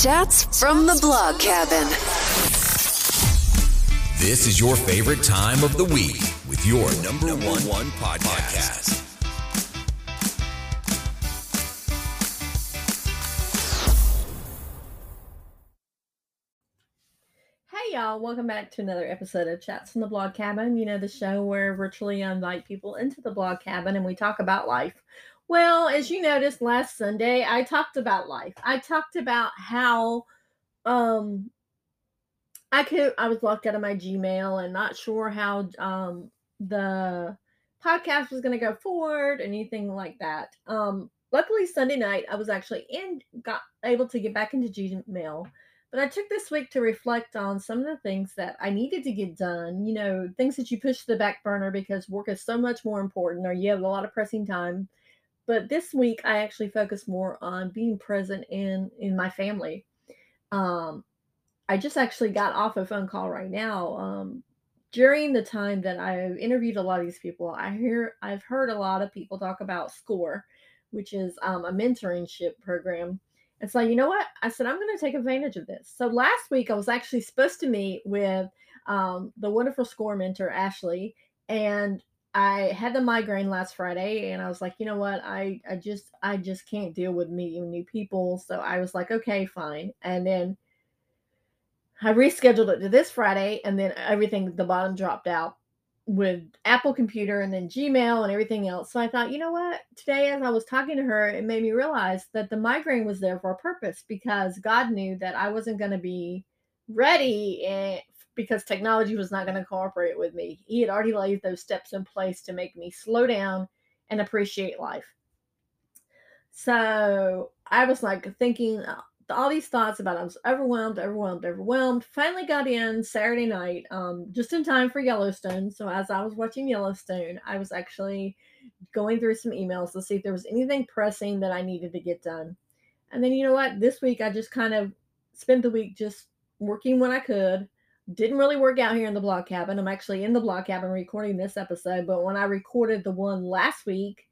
Chats from the Blog Cabin. This is your favorite time of the week with your number one one podcast. Hey y'all, welcome back to another episode of Chats from the Blog Cabin. You know, the show where virtually I invite people into the blog cabin and we talk about life. Well, as you noticed last Sunday, I talked about life. I talked about how um I could I was locked out of my Gmail and not sure how um the podcast was going to go forward, anything like that. Um luckily Sunday night I was actually in got able to get back into Gmail but I took this week to reflect on some of the things that I needed to get done. You know, things that you push to the back burner because work is so much more important or you have a lot of pressing time. But this week I actually focused more on being present in in my family. Um I just actually got off a phone call right now. Um during the time that I've interviewed a lot of these people, I hear I've heard a lot of people talk about SCORE, which is um, a mentorship program it's like, you know what? I said, I'm going to take advantage of this. So last week, I was actually supposed to meet with um, the wonderful score mentor, Ashley, and I had the migraine last Friday, and I was like, you know what? I, I just, I just can't deal with meeting new people. So I was like, okay, fine. And then I rescheduled it to this Friday, and then everything, the bottom dropped out with Apple Computer and then Gmail and everything else. So I thought, you know what? Today, as I was talking to her, it made me realize that the migraine was there for a purpose because God knew that I wasn't going to be ready and because technology was not going to cooperate with me. He had already laid those steps in place to make me slow down and appreciate life. So I was like thinking, all these thoughts about I was overwhelmed, overwhelmed, overwhelmed. Finally got in Saturday night, um, just in time for Yellowstone. So as I was watching Yellowstone, I was actually going through some emails to see if there was anything pressing that I needed to get done. And then you know what? This week I just kind of spent the week just working when I could. Didn't really work out here in the blog cabin. I'm actually in the blog cabin recording this episode, but when I recorded the one last week,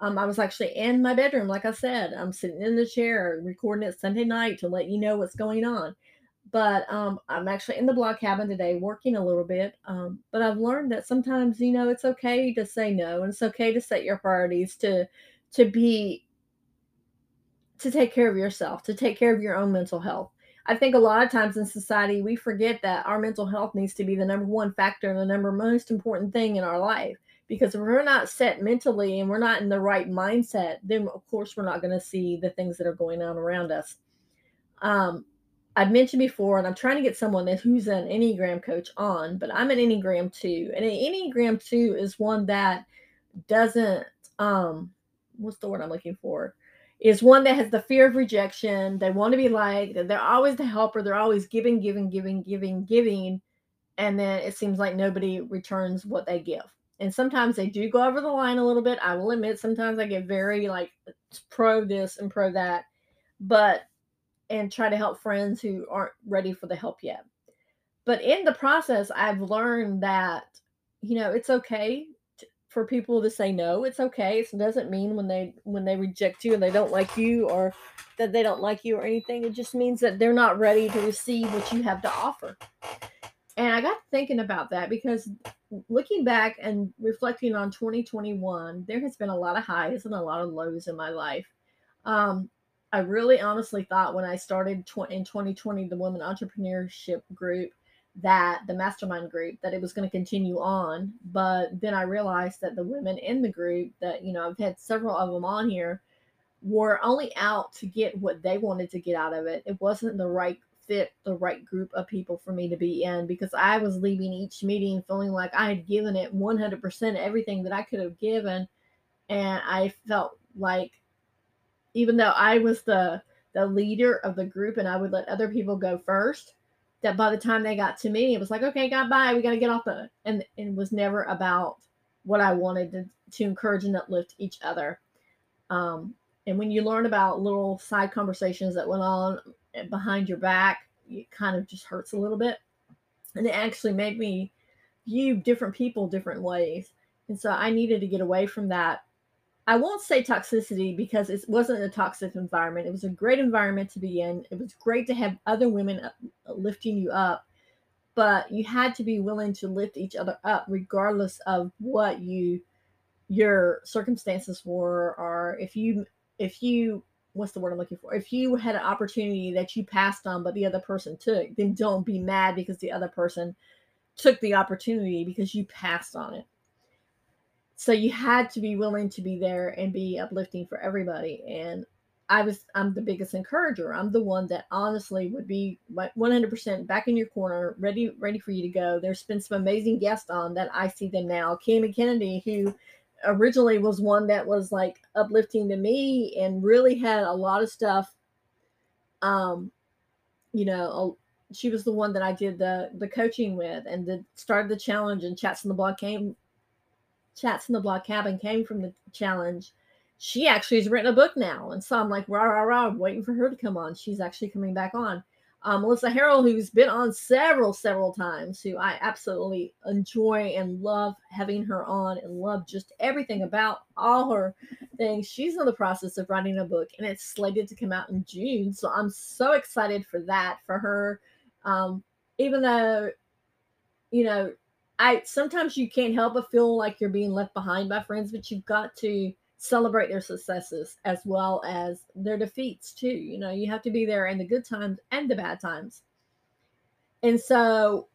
um, I was actually in my bedroom, like I said. I'm sitting in the chair recording it Sunday night to let you know what's going on. But um, I'm actually in the blog cabin today working a little bit. Um, but I've learned that sometimes, you know, it's okay to say no and it's okay to set your priorities to to be to take care of yourself, to take care of your own mental health. I think a lot of times in society we forget that our mental health needs to be the number one factor and the number most important thing in our life. Because if we're not set mentally and we're not in the right mindset then of course we're not going to see the things that are going on around us. Um, i've mentioned before and i'm trying to get someone that who's an enneagram coach on but i'm an enneagram 2 and an enneagram 2 is one that doesn't um what's the word i'm looking for is one that has the fear of rejection. They want to be liked. They're always the helper. They're always giving giving giving giving giving. And then it seems like nobody returns what they give. And sometimes they do go over the line a little bit. I will admit sometimes I get very like pro this and pro that, but and try to help friends who aren't ready for the help yet. But in the process, I've learned that you know it's okay for people to say no. It's okay. It doesn't mean when they when they reject you and they don't like you or that they don't like you or anything. It just means that they're not ready to receive what you have to offer. And I got thinking about that because looking back and reflecting on 2021, there has been a lot of highs and a lot of lows in my life. Um, I really honestly thought when I started tw- in 2020 the women entrepreneurship group that the mastermind group that it was going to continue on but then i realized that the women in the group that you know i've had several of them on here were only out to get what they wanted to get out of it it wasn't the right fit the right group of people for me to be in because I was leaving each meeting feeling like I had given it 100% everything that I could have given. And I felt like even though I was the the leader of the group and I would let other people go first, that by the time they got to me, it was like, okay, goodbye, we got to get off the, and, and it was never about what I wanted to, to encourage and uplift each other. Um, and when you learn about little side conversations that went on behind your back, it kind of just hurts a little bit. And it actually made me view different people different ways. And so I needed to get away from that. I won't say toxicity because it wasn't a toxic environment. It was a great environment to be in. It was great to have other women uh, lifting you up, but you had to be willing to lift each other up regardless of what you your circumstances were or if you if you what's the word I'm looking for? If you had an opportunity that you passed on but the other person took, then don't be mad because the other person took the opportunity because you passed on it so you had to be willing to be there and be uplifting for everybody and i was i'm the biggest encourager. I'm the one that honestly would be 100% back in your corner ready ready for you to go. There's been some amazing guests on that i see them now. Cami kennedy who originally was one that was like uplifting to me and really had a lot of stuff um you know she was the one that i did the the coaching with and the started the challenge and chats on the blog came Chats in the Blog Cabin came from the challenge. She actually has written a book now. And so I'm like, rah, rah, rah, I'm waiting for her to come on. She's actually coming back on. Um, Melissa Harrell, who's been on several, several times, who I absolutely enjoy and love having her on and love just everything about all her things. She's in the process of writing a book and it's slated to come out in June. So I'm so excited for that for her. Um, even though, you know, I sometimes you can't help but feel like you're being left behind by friends, but you've got to celebrate their successes as well as their defeats too. You know, you have to be there in the good times and the bad times. And so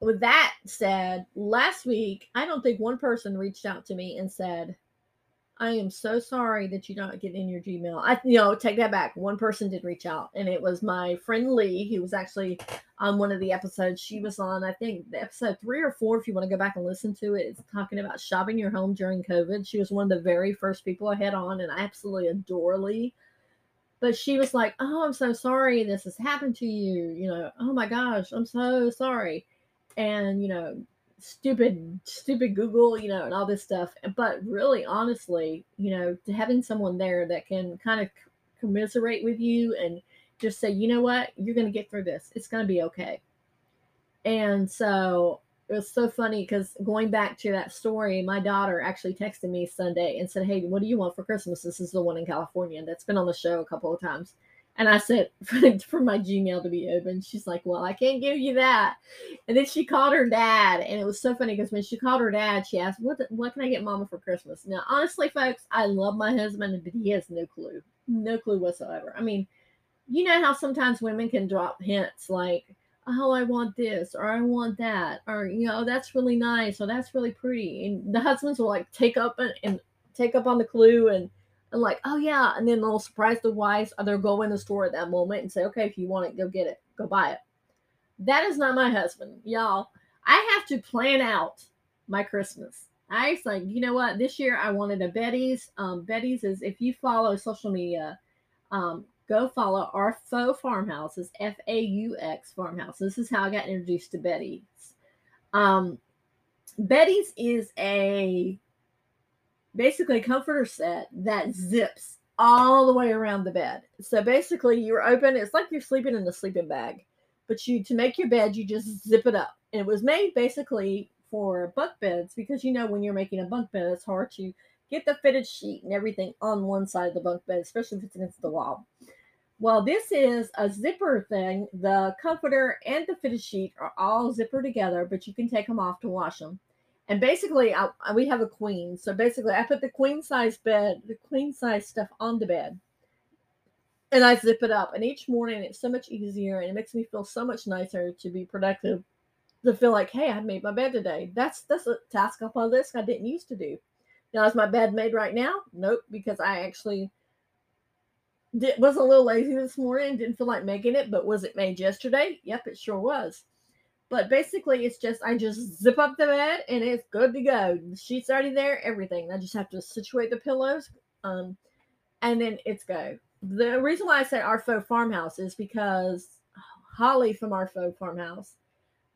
with that said, last week I don't think one person reached out to me and said, I am so sorry that you don't get in your Gmail. I, you know, take that back. One person did reach out, and it was my friend Lee, who was actually on one of the episodes. She was on, I think, episode three or four. If you want to go back and listen to it, it's talking about shopping your home during COVID. She was one of the very first people I had on, and I absolutely adore Lee. But she was like, "Oh, I'm so sorry this has happened to you. You know, oh my gosh, I'm so sorry." And you know, stupid stupid google you know and all this stuff. But really honestly you know to having someone there that can kind of commiserate with you and just say you know what? You're going to get through this. It's going to be okay. And so it was so funny because going back to that story my daughter actually texted me sunday and said hey what do you want for christmas? This is the one in california that's been on the show a couple of times and I said for my Gmail to be open. She's like, Well, I can't give you that. And then she called her dad. And it was so funny because when she called her dad, she asked, What what can I get mama for Christmas? Now, honestly, folks, I love my husband, but he has no clue. No clue whatsoever. I mean, you know how sometimes women can drop hints like, Oh, I want this, or I want that, or you know, that's really nice, or that's really pretty. And the husbands will like take up and, and take up on the clue and and like, oh yeah, and then they'll surprise the wives or they'll go in the store at that moment and say, okay, if you want it, go get it, go buy it. That is not my husband, y'all. I have to plan out my Christmas. I was like, you know what? This year I wanted a Beddy's. Um, Beddy's is if you follow social media, um, go follow our faux farmhouse. It's F A U X farmhouse. This is how I got introduced to Beddy's. Um, Beddy's is a basically a comforter set that zips all the way around the bed. So basically, you're open. It's like you're sleeping in a sleeping bag, but you to make your bed, you just zip it up. And it was made basically for bunk beds because you know when you're making a bunk bed, it's hard to get the fitted sheet and everything on one side of the bunk bed, especially if it's against the wall. Well, this is a zipper thing. The comforter and the fitted sheet are all zipper together, but you can take them off to wash them. And basically, I, we have a queen. So basically, I put the queen size bed, the queen size stuff on the bed, and I zip it up. And each morning, it's so much easier, and it makes me feel so much nicer to be productive. To feel like, hey, I made my bed today. That's that's a task off my list I didn't used to do. Now, is my bed made right now? Nope, because I actually did, was a little lazy this morning. Didn't feel like making it, but was it made yesterday? Yep, it sure was. But basically, it's just I just zip up the bed and it's good to go. The sheets already there, everything. I just have to situate the pillows, um, and then it's go. The reason why I say our faux farmhouse is because Holly from our faux farmhouse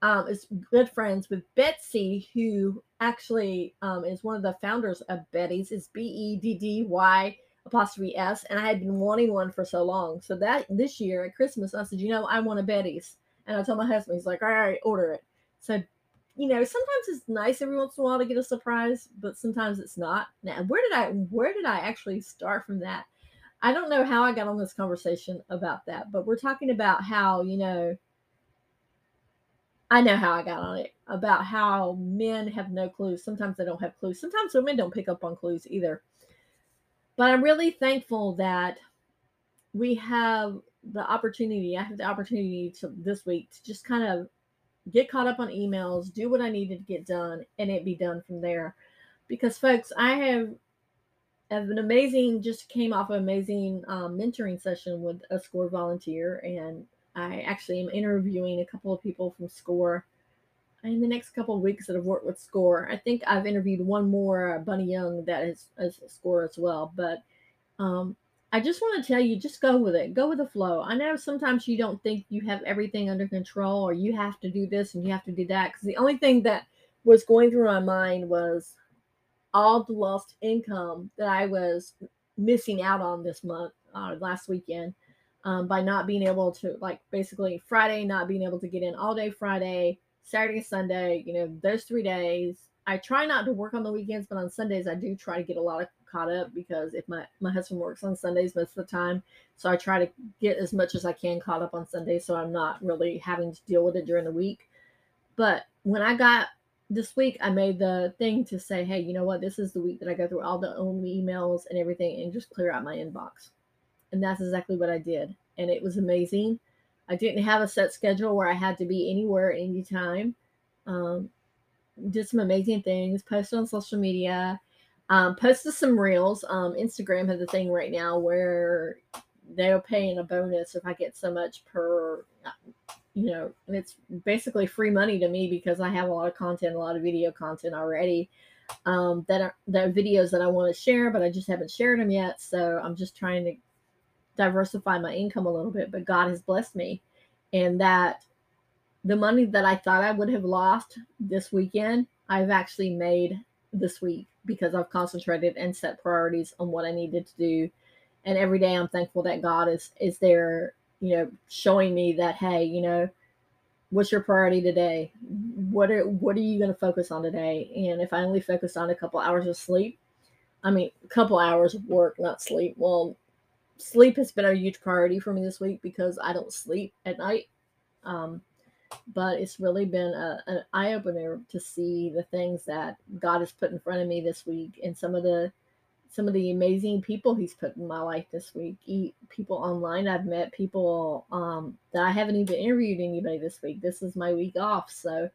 um, is good friends with Betsy, who actually um, is one of the founders of Beddy's. It's B E D D Y apostrophe S, and I had been wanting one for so long. So that this year at Christmas, I said, you know, I want a Beddy's. And I told my husband, he's like, all right, order it. So you know, sometimes it's nice every once in a while to get a surprise, but sometimes it's not. Now, where did I where did I actually start from that? I don't know how I got on this conversation about that, but we're talking about how, you know, I know how I got on it about how men have no clues. Sometimes they don't have clues. Sometimes women don't pick up on clues either. But I'm really thankful that we have the opportunity. I have the opportunity to this week to just kind of get caught up on emails, do what I needed to get done, and it be done from there. Because, folks, I have, have an amazing, just came off an amazing um, mentoring session with a SCORE volunteer, and I actually am interviewing a couple of people from SCORE in the next couple of weeks that have worked with SCORE. I think I've interviewed one more, uh, Bunny Young, that is, is SCORE as well. But um, I just want to tell you, just go with it. Go with the flow. I know sometimes you don't think you have everything under control or you have to do this and you have to do that. Because the only thing that was going through my mind was all the lost income that I was missing out on this month, uh, last weekend, um, by not being able to, like, basically Friday, not being able to get in all day Friday, Saturday, Sunday, you know, those three days. I try not to work on the weekends, but on Sundays, I do try to get a lot of caught up because if my my husband works on Sundays most of the time, so I try to get as much as I can caught up on Sundays, so I'm not really having to deal with it during the week. But when I got this week, I made the thing to say, hey, you know what? This is the week that I go through all the own emails and everything and just clear out my inbox. And that's exactly what I did. And it was amazing. I didn't have a set schedule where I had to be anywhere anytime. Um, did some amazing things, posted on social media, um, posted some reels. Um, Instagram has a thing right now where they're paying a bonus if I get so much per, you know, and it's basically free money to me because I have a lot of content, a lot of video content already. Um, that are that are videos that I want to share, but I just haven't shared them yet. So I'm just trying to diversify my income a little bit. But God has blessed me, and that the money that I thought I would have lost this weekend, I've actually made this week because I've concentrated and set priorities on what I needed to do. And every day I'm thankful that God is is there, you know, showing me that hey, you know, what's your priority today? What are what are you going to focus on today? And if I only focus on a couple hours of sleep, I mean, a couple hours of work, not sleep. Well, sleep has been a huge priority for me this week because I don't sleep at night. Um, but it's really been a, an eye opener to see the things that God has put in front of me this week and some of the some of the amazing people he's put in my life this week. People online I've met, people um, that I haven't even interviewed anybody this week. This is my week off, so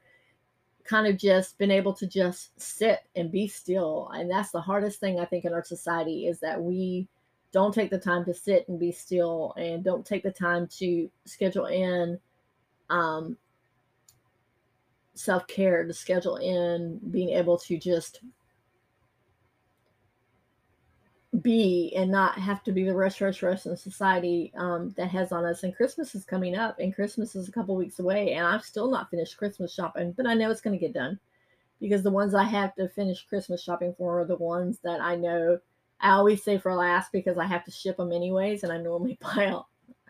kind of just been able to just sit and be still. And that's the hardest thing I think in our society is that we don't take the time to sit and be still and don't take the time to schedule in um, self care to schedule in, being able to just be and not have to be the rush, rush, rush in society um, that has on us. And Christmas is coming up, and Christmas is a couple weeks away, and I've still not finished Christmas shopping, but I know it's going to get done because the ones I have to finish Christmas shopping for are the ones that I know I always say for last because I have to ship them anyways, and I normally buy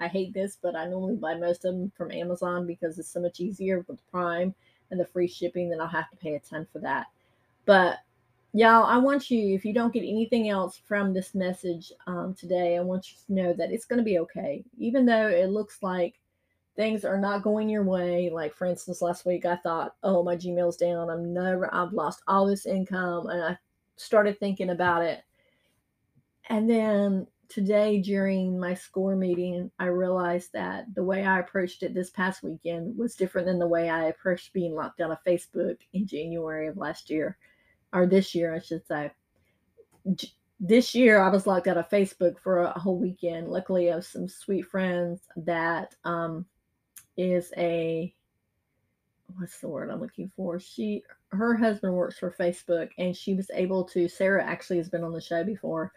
I hate this, but I normally buy most of them from Amazon because it's so much easier with Prime and the free shipping, then I'll have to pay a ton for that. But y'all, I want you, if you don't get anything else from this message um, today, I want you to know that it's going to be okay. Even though it looks like things are not going your way. Like, for instance, last week I thought, oh, my Gmail's down. I'm never, I've lost all this income. And I started thinking about it. And then today during my score meeting, I realized that the way I approached it this past weekend was different than the way I approached being locked out of Facebook in January of last year, or this year, I should say. This year, I was locked out of Facebook for a whole weekend. Luckily, I have some sweet friends that um, is a what's the word I'm looking for? She her husband works for Facebook, and she was able to. Sarah actually has been on the show before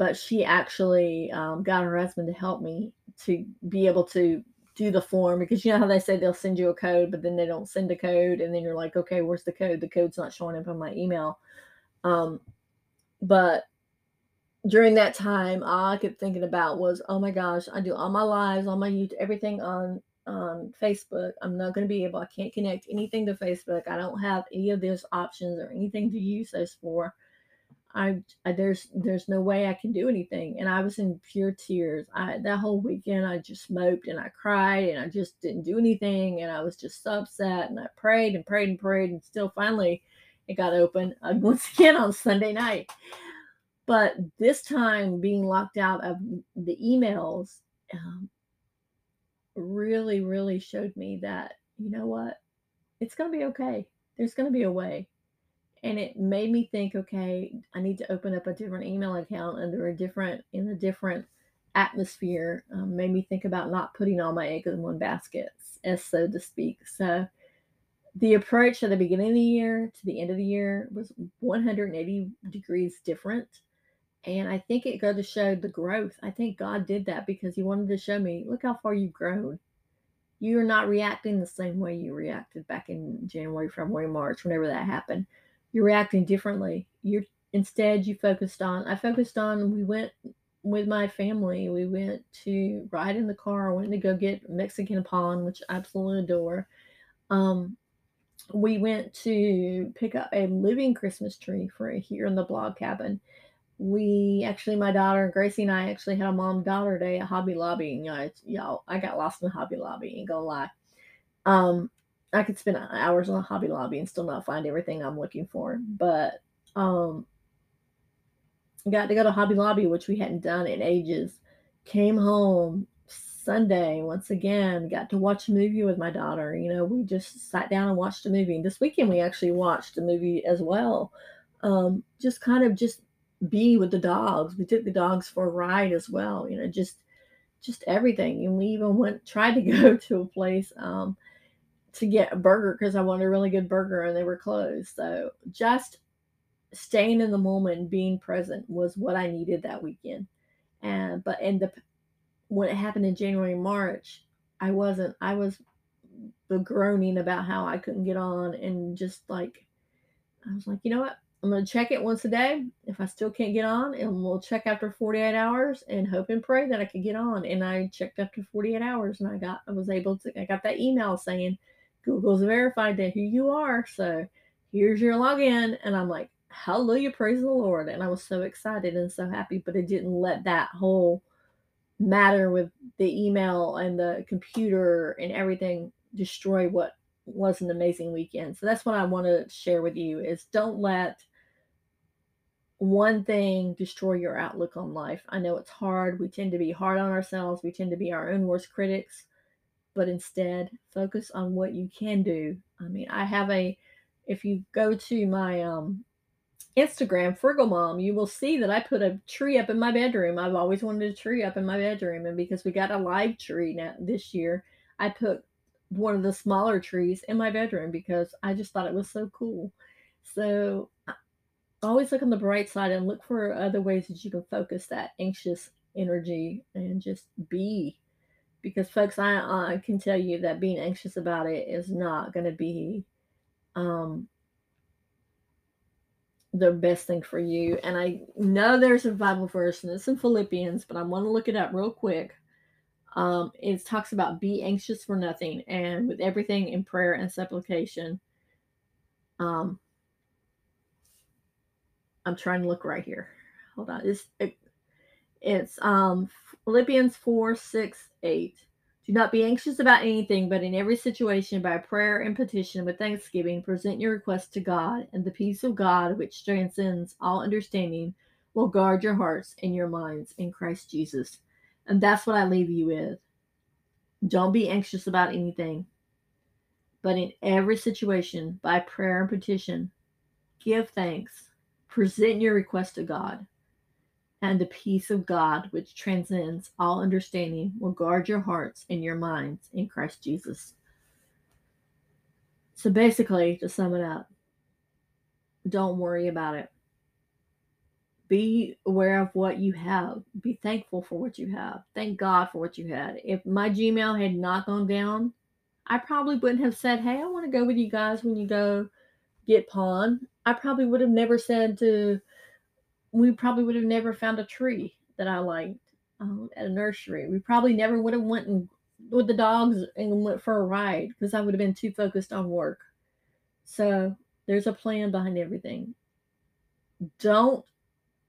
but she actually um, got her husband to help me to be able to do the form because you know how they say they'll send you a code, but then they don't send a code, and then you're like, okay, where's the code? The code's not showing up on my email. Um, but during that time, all I kept thinking about was, oh my gosh, I do all my lives, all my YouTube, everything on on Facebook. I'm not going to be able, I can't connect anything to Facebook. I don't have any of those options or anything to use those for. I, I there's there's no way I can do anything and I was in pure tears. I that whole weekend I just moped and I cried and I just didn't do anything and I was just so upset and I prayed and prayed and prayed and still finally it got open uh, once again on Sunday night. But this time being locked out of the emails um, really, really showed me that, you know what? It's to be okay. There's to be a way. And it made me think, okay, I need to open up a different email account under a different, in a different atmosphere. Um, made me think about not putting all my eggs in one basket, as so to speak. So the approach at the beginning of the year to the end of the year was 180 degrees different. And I think it goes to show the growth. I think God did that because He wanted to show me, look how far you've grown. You're not reacting the same way you reacted back in January, February, March, whenever that happened. You're reacting differently. You're instead you focused on. I focused on. We went with my family. We went to ride in the car. Went to go get Mexican pan, which I absolutely adore. Um, we went to pick up a living Christmas tree for here in the blog cabin we actually, my daughter and Gracie and I actually had a mom daughter day at Hobby Lobby. And, know, y'all, I got lost in Hobby Lobby. Ain't gonna lie. Um, I could spend hours on Hobby Lobby and still not find everything I'm looking for. But um, got to go to Hobby Lobby, which we hadn't done in ages. Came home Sunday once again. Got to watch a movie with my daughter. You know, we just sat down and watched a movie. And this weekend we actually watched a movie as well. Um, just kind of just be with the dogs. We took the dogs for a ride as well. You know, just just everything. And we even went tried to go to a place um, to get a burger because I wanted a really good burger and they were closed. So just staying in the moment, being present was what I needed that weekend. And but in the when it happened in January March, I wasn't. I was the groaning about how I couldn't get on and just like I was like, you know what? I'm to check it once a day. If I still can't get on, and we'll check after 48 hours and hope and pray that I could get on. And I checked after 48 hours and I got, I was able to, I got that email saying Google's verified that who you are. So here's your login. And I'm like, hallelujah, praise the Lord. And I was so excited and so happy, but it didn't let that whole matter with the email and the computer and everything destroy what was an amazing weekend. So that's what I want to share with you is don't let one thing destroy your outlook on life. I know it's hard. We tend to be hard on ourselves. We tend to be our own worst critics, but instead focus on what you can do. I mean, I have a if you go to my um Instagram, Frugal Mom, you will see that I put a tree up in my bedroom. I've always wanted a tree up in my bedroom, and because we got a live tree now this year, I put one of the smaller trees in my bedroom because I just thought it was so cool. So always look on the bright side and look for other ways that you can focus that anxious energy and just be because folks I, can tell you that being anxious about it is not going to be um the best thing for you and i know there's a bible verse and it's in philippians but i want to look it up real quick um it talks about be anxious for nothing and with everything in prayer and supplication um I'm trying to look right here. Hold on. It's it, it's um Philippians 4, 6, 8. Do not be anxious about anything, but in every situation, by prayer and petition with thanksgiving, present your requests to God, and the peace of God, which transcends all understanding, will guard your hearts and your minds in Christ Jesus. And that's what I leave you with. Don't be anxious about anything, but in every situation, by prayer and petition, give thanks Present your request to God, and the peace of God, which transcends all understanding, will guard your hearts and your minds in Christ Jesus. So basically, to sum it up, don't worry about it. Be aware of what you have. Be thankful for what you have. Thank God for what you had. If my Gmail had not gone down, I probably wouldn't have said, Hey, I want to go with you guys when you go get pan. I probably would have never said to, we probably would have never found a tree that I liked um, at a nursery. We probably never would have went and with the dogs and went for a ride because I would have been too focused on work. So there's a plan behind everything. Don't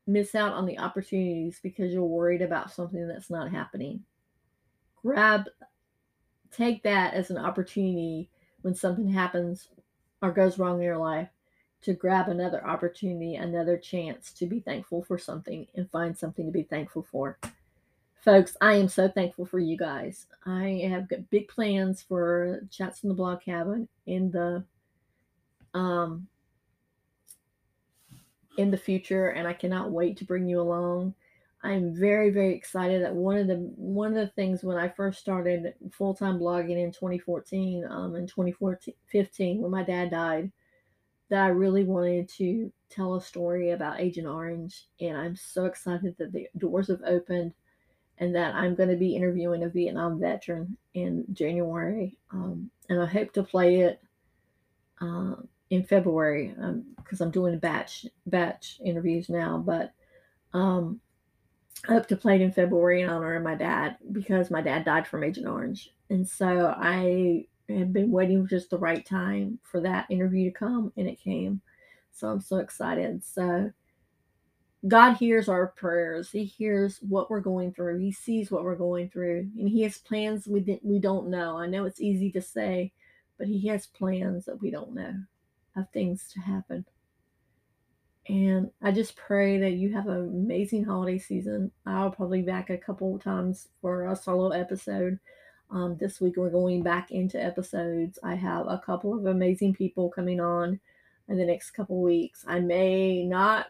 miss out on the opportunities because you're worried about something that's not happening. Grab, take that as an opportunity when something happens or goes wrong in your life to grab another opportunity, another chance to be thankful for something and find something to be thankful for. Folks, I am so thankful for you guys. I have got big plans for Chats from the Blog Cabin in the um in the future and I cannot wait to bring you along. I'm very very excited that one of the one of the things when I first started full-time blogging in 2014 um in 2015 when my dad died that I really wanted to tell a story about Agent Orange and I'm so excited that the doors have opened and that I'm going to be interviewing a Vietnam veteran in January. Um, and I hope to play it uh, in February because um, I'm doing batch batch interviews now. But um, I hope to play it in February in honor of my dad because my dad died from Agent Orange, and so I have been waiting just the right time for that interview to come, and it came. So I'm so excited. So God hears our prayers. He hears what we're going through. He sees what we're going through, and He has plans we we don't know. I know it's easy to say, but He has plans that we don't know of things to happen. And I just pray that you have an amazing holiday season. I'll probably back a couple times for a solo episode. Um, this week we're going back into episodes. I have a couple of amazing people coming on in the next couple weeks. I may not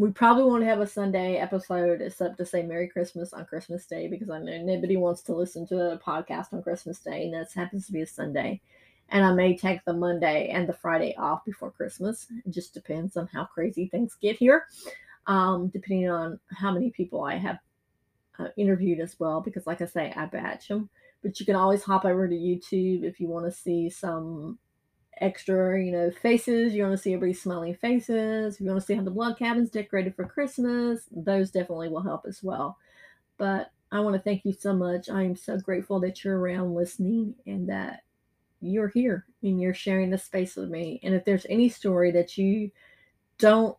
we probably won't have a Sunday episode except to say Merry Christmas on Christmas Day because I know nobody wants to listen to a podcast on Christmas Day, and that happens to be a Sunday. And I may take the Monday and the Friday off before Christmas. It just depends on how crazy things get here, um, depending on how many people I have uh, interviewed as well. Because, like I say, I batch them. But you can always hop over to YouTube if you want to see some extra, you know, faces. You want to see everybody's smiling faces. You want to see how the blog cabin's decorated for Christmas, those definitely will help as well. But I want to thank you so much. I am so grateful that you're around listening and that you're here and you're sharing the space with me. And if there's any story that you don't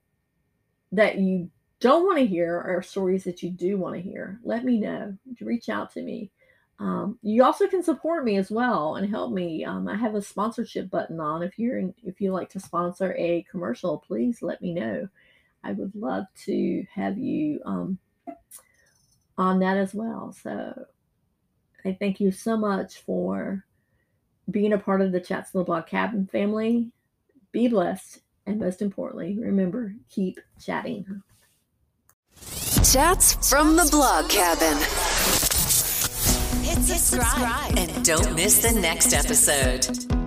that you don't want to hear or stories that you do want to hear, let me know. Reach out to me. Um, you also can support me as well and help me. Um, I have a sponsorship button on. If you're in, if you like to sponsor a commercial, please let me know. I would love to have you um, on that as well. So I thank you so much for being a part of the Chats in the Blog Cabin family. Be blessed, and most importantly, remember keep chatting. Chats from the Blog Cabin. Hit subscribe and don't miss the next episode.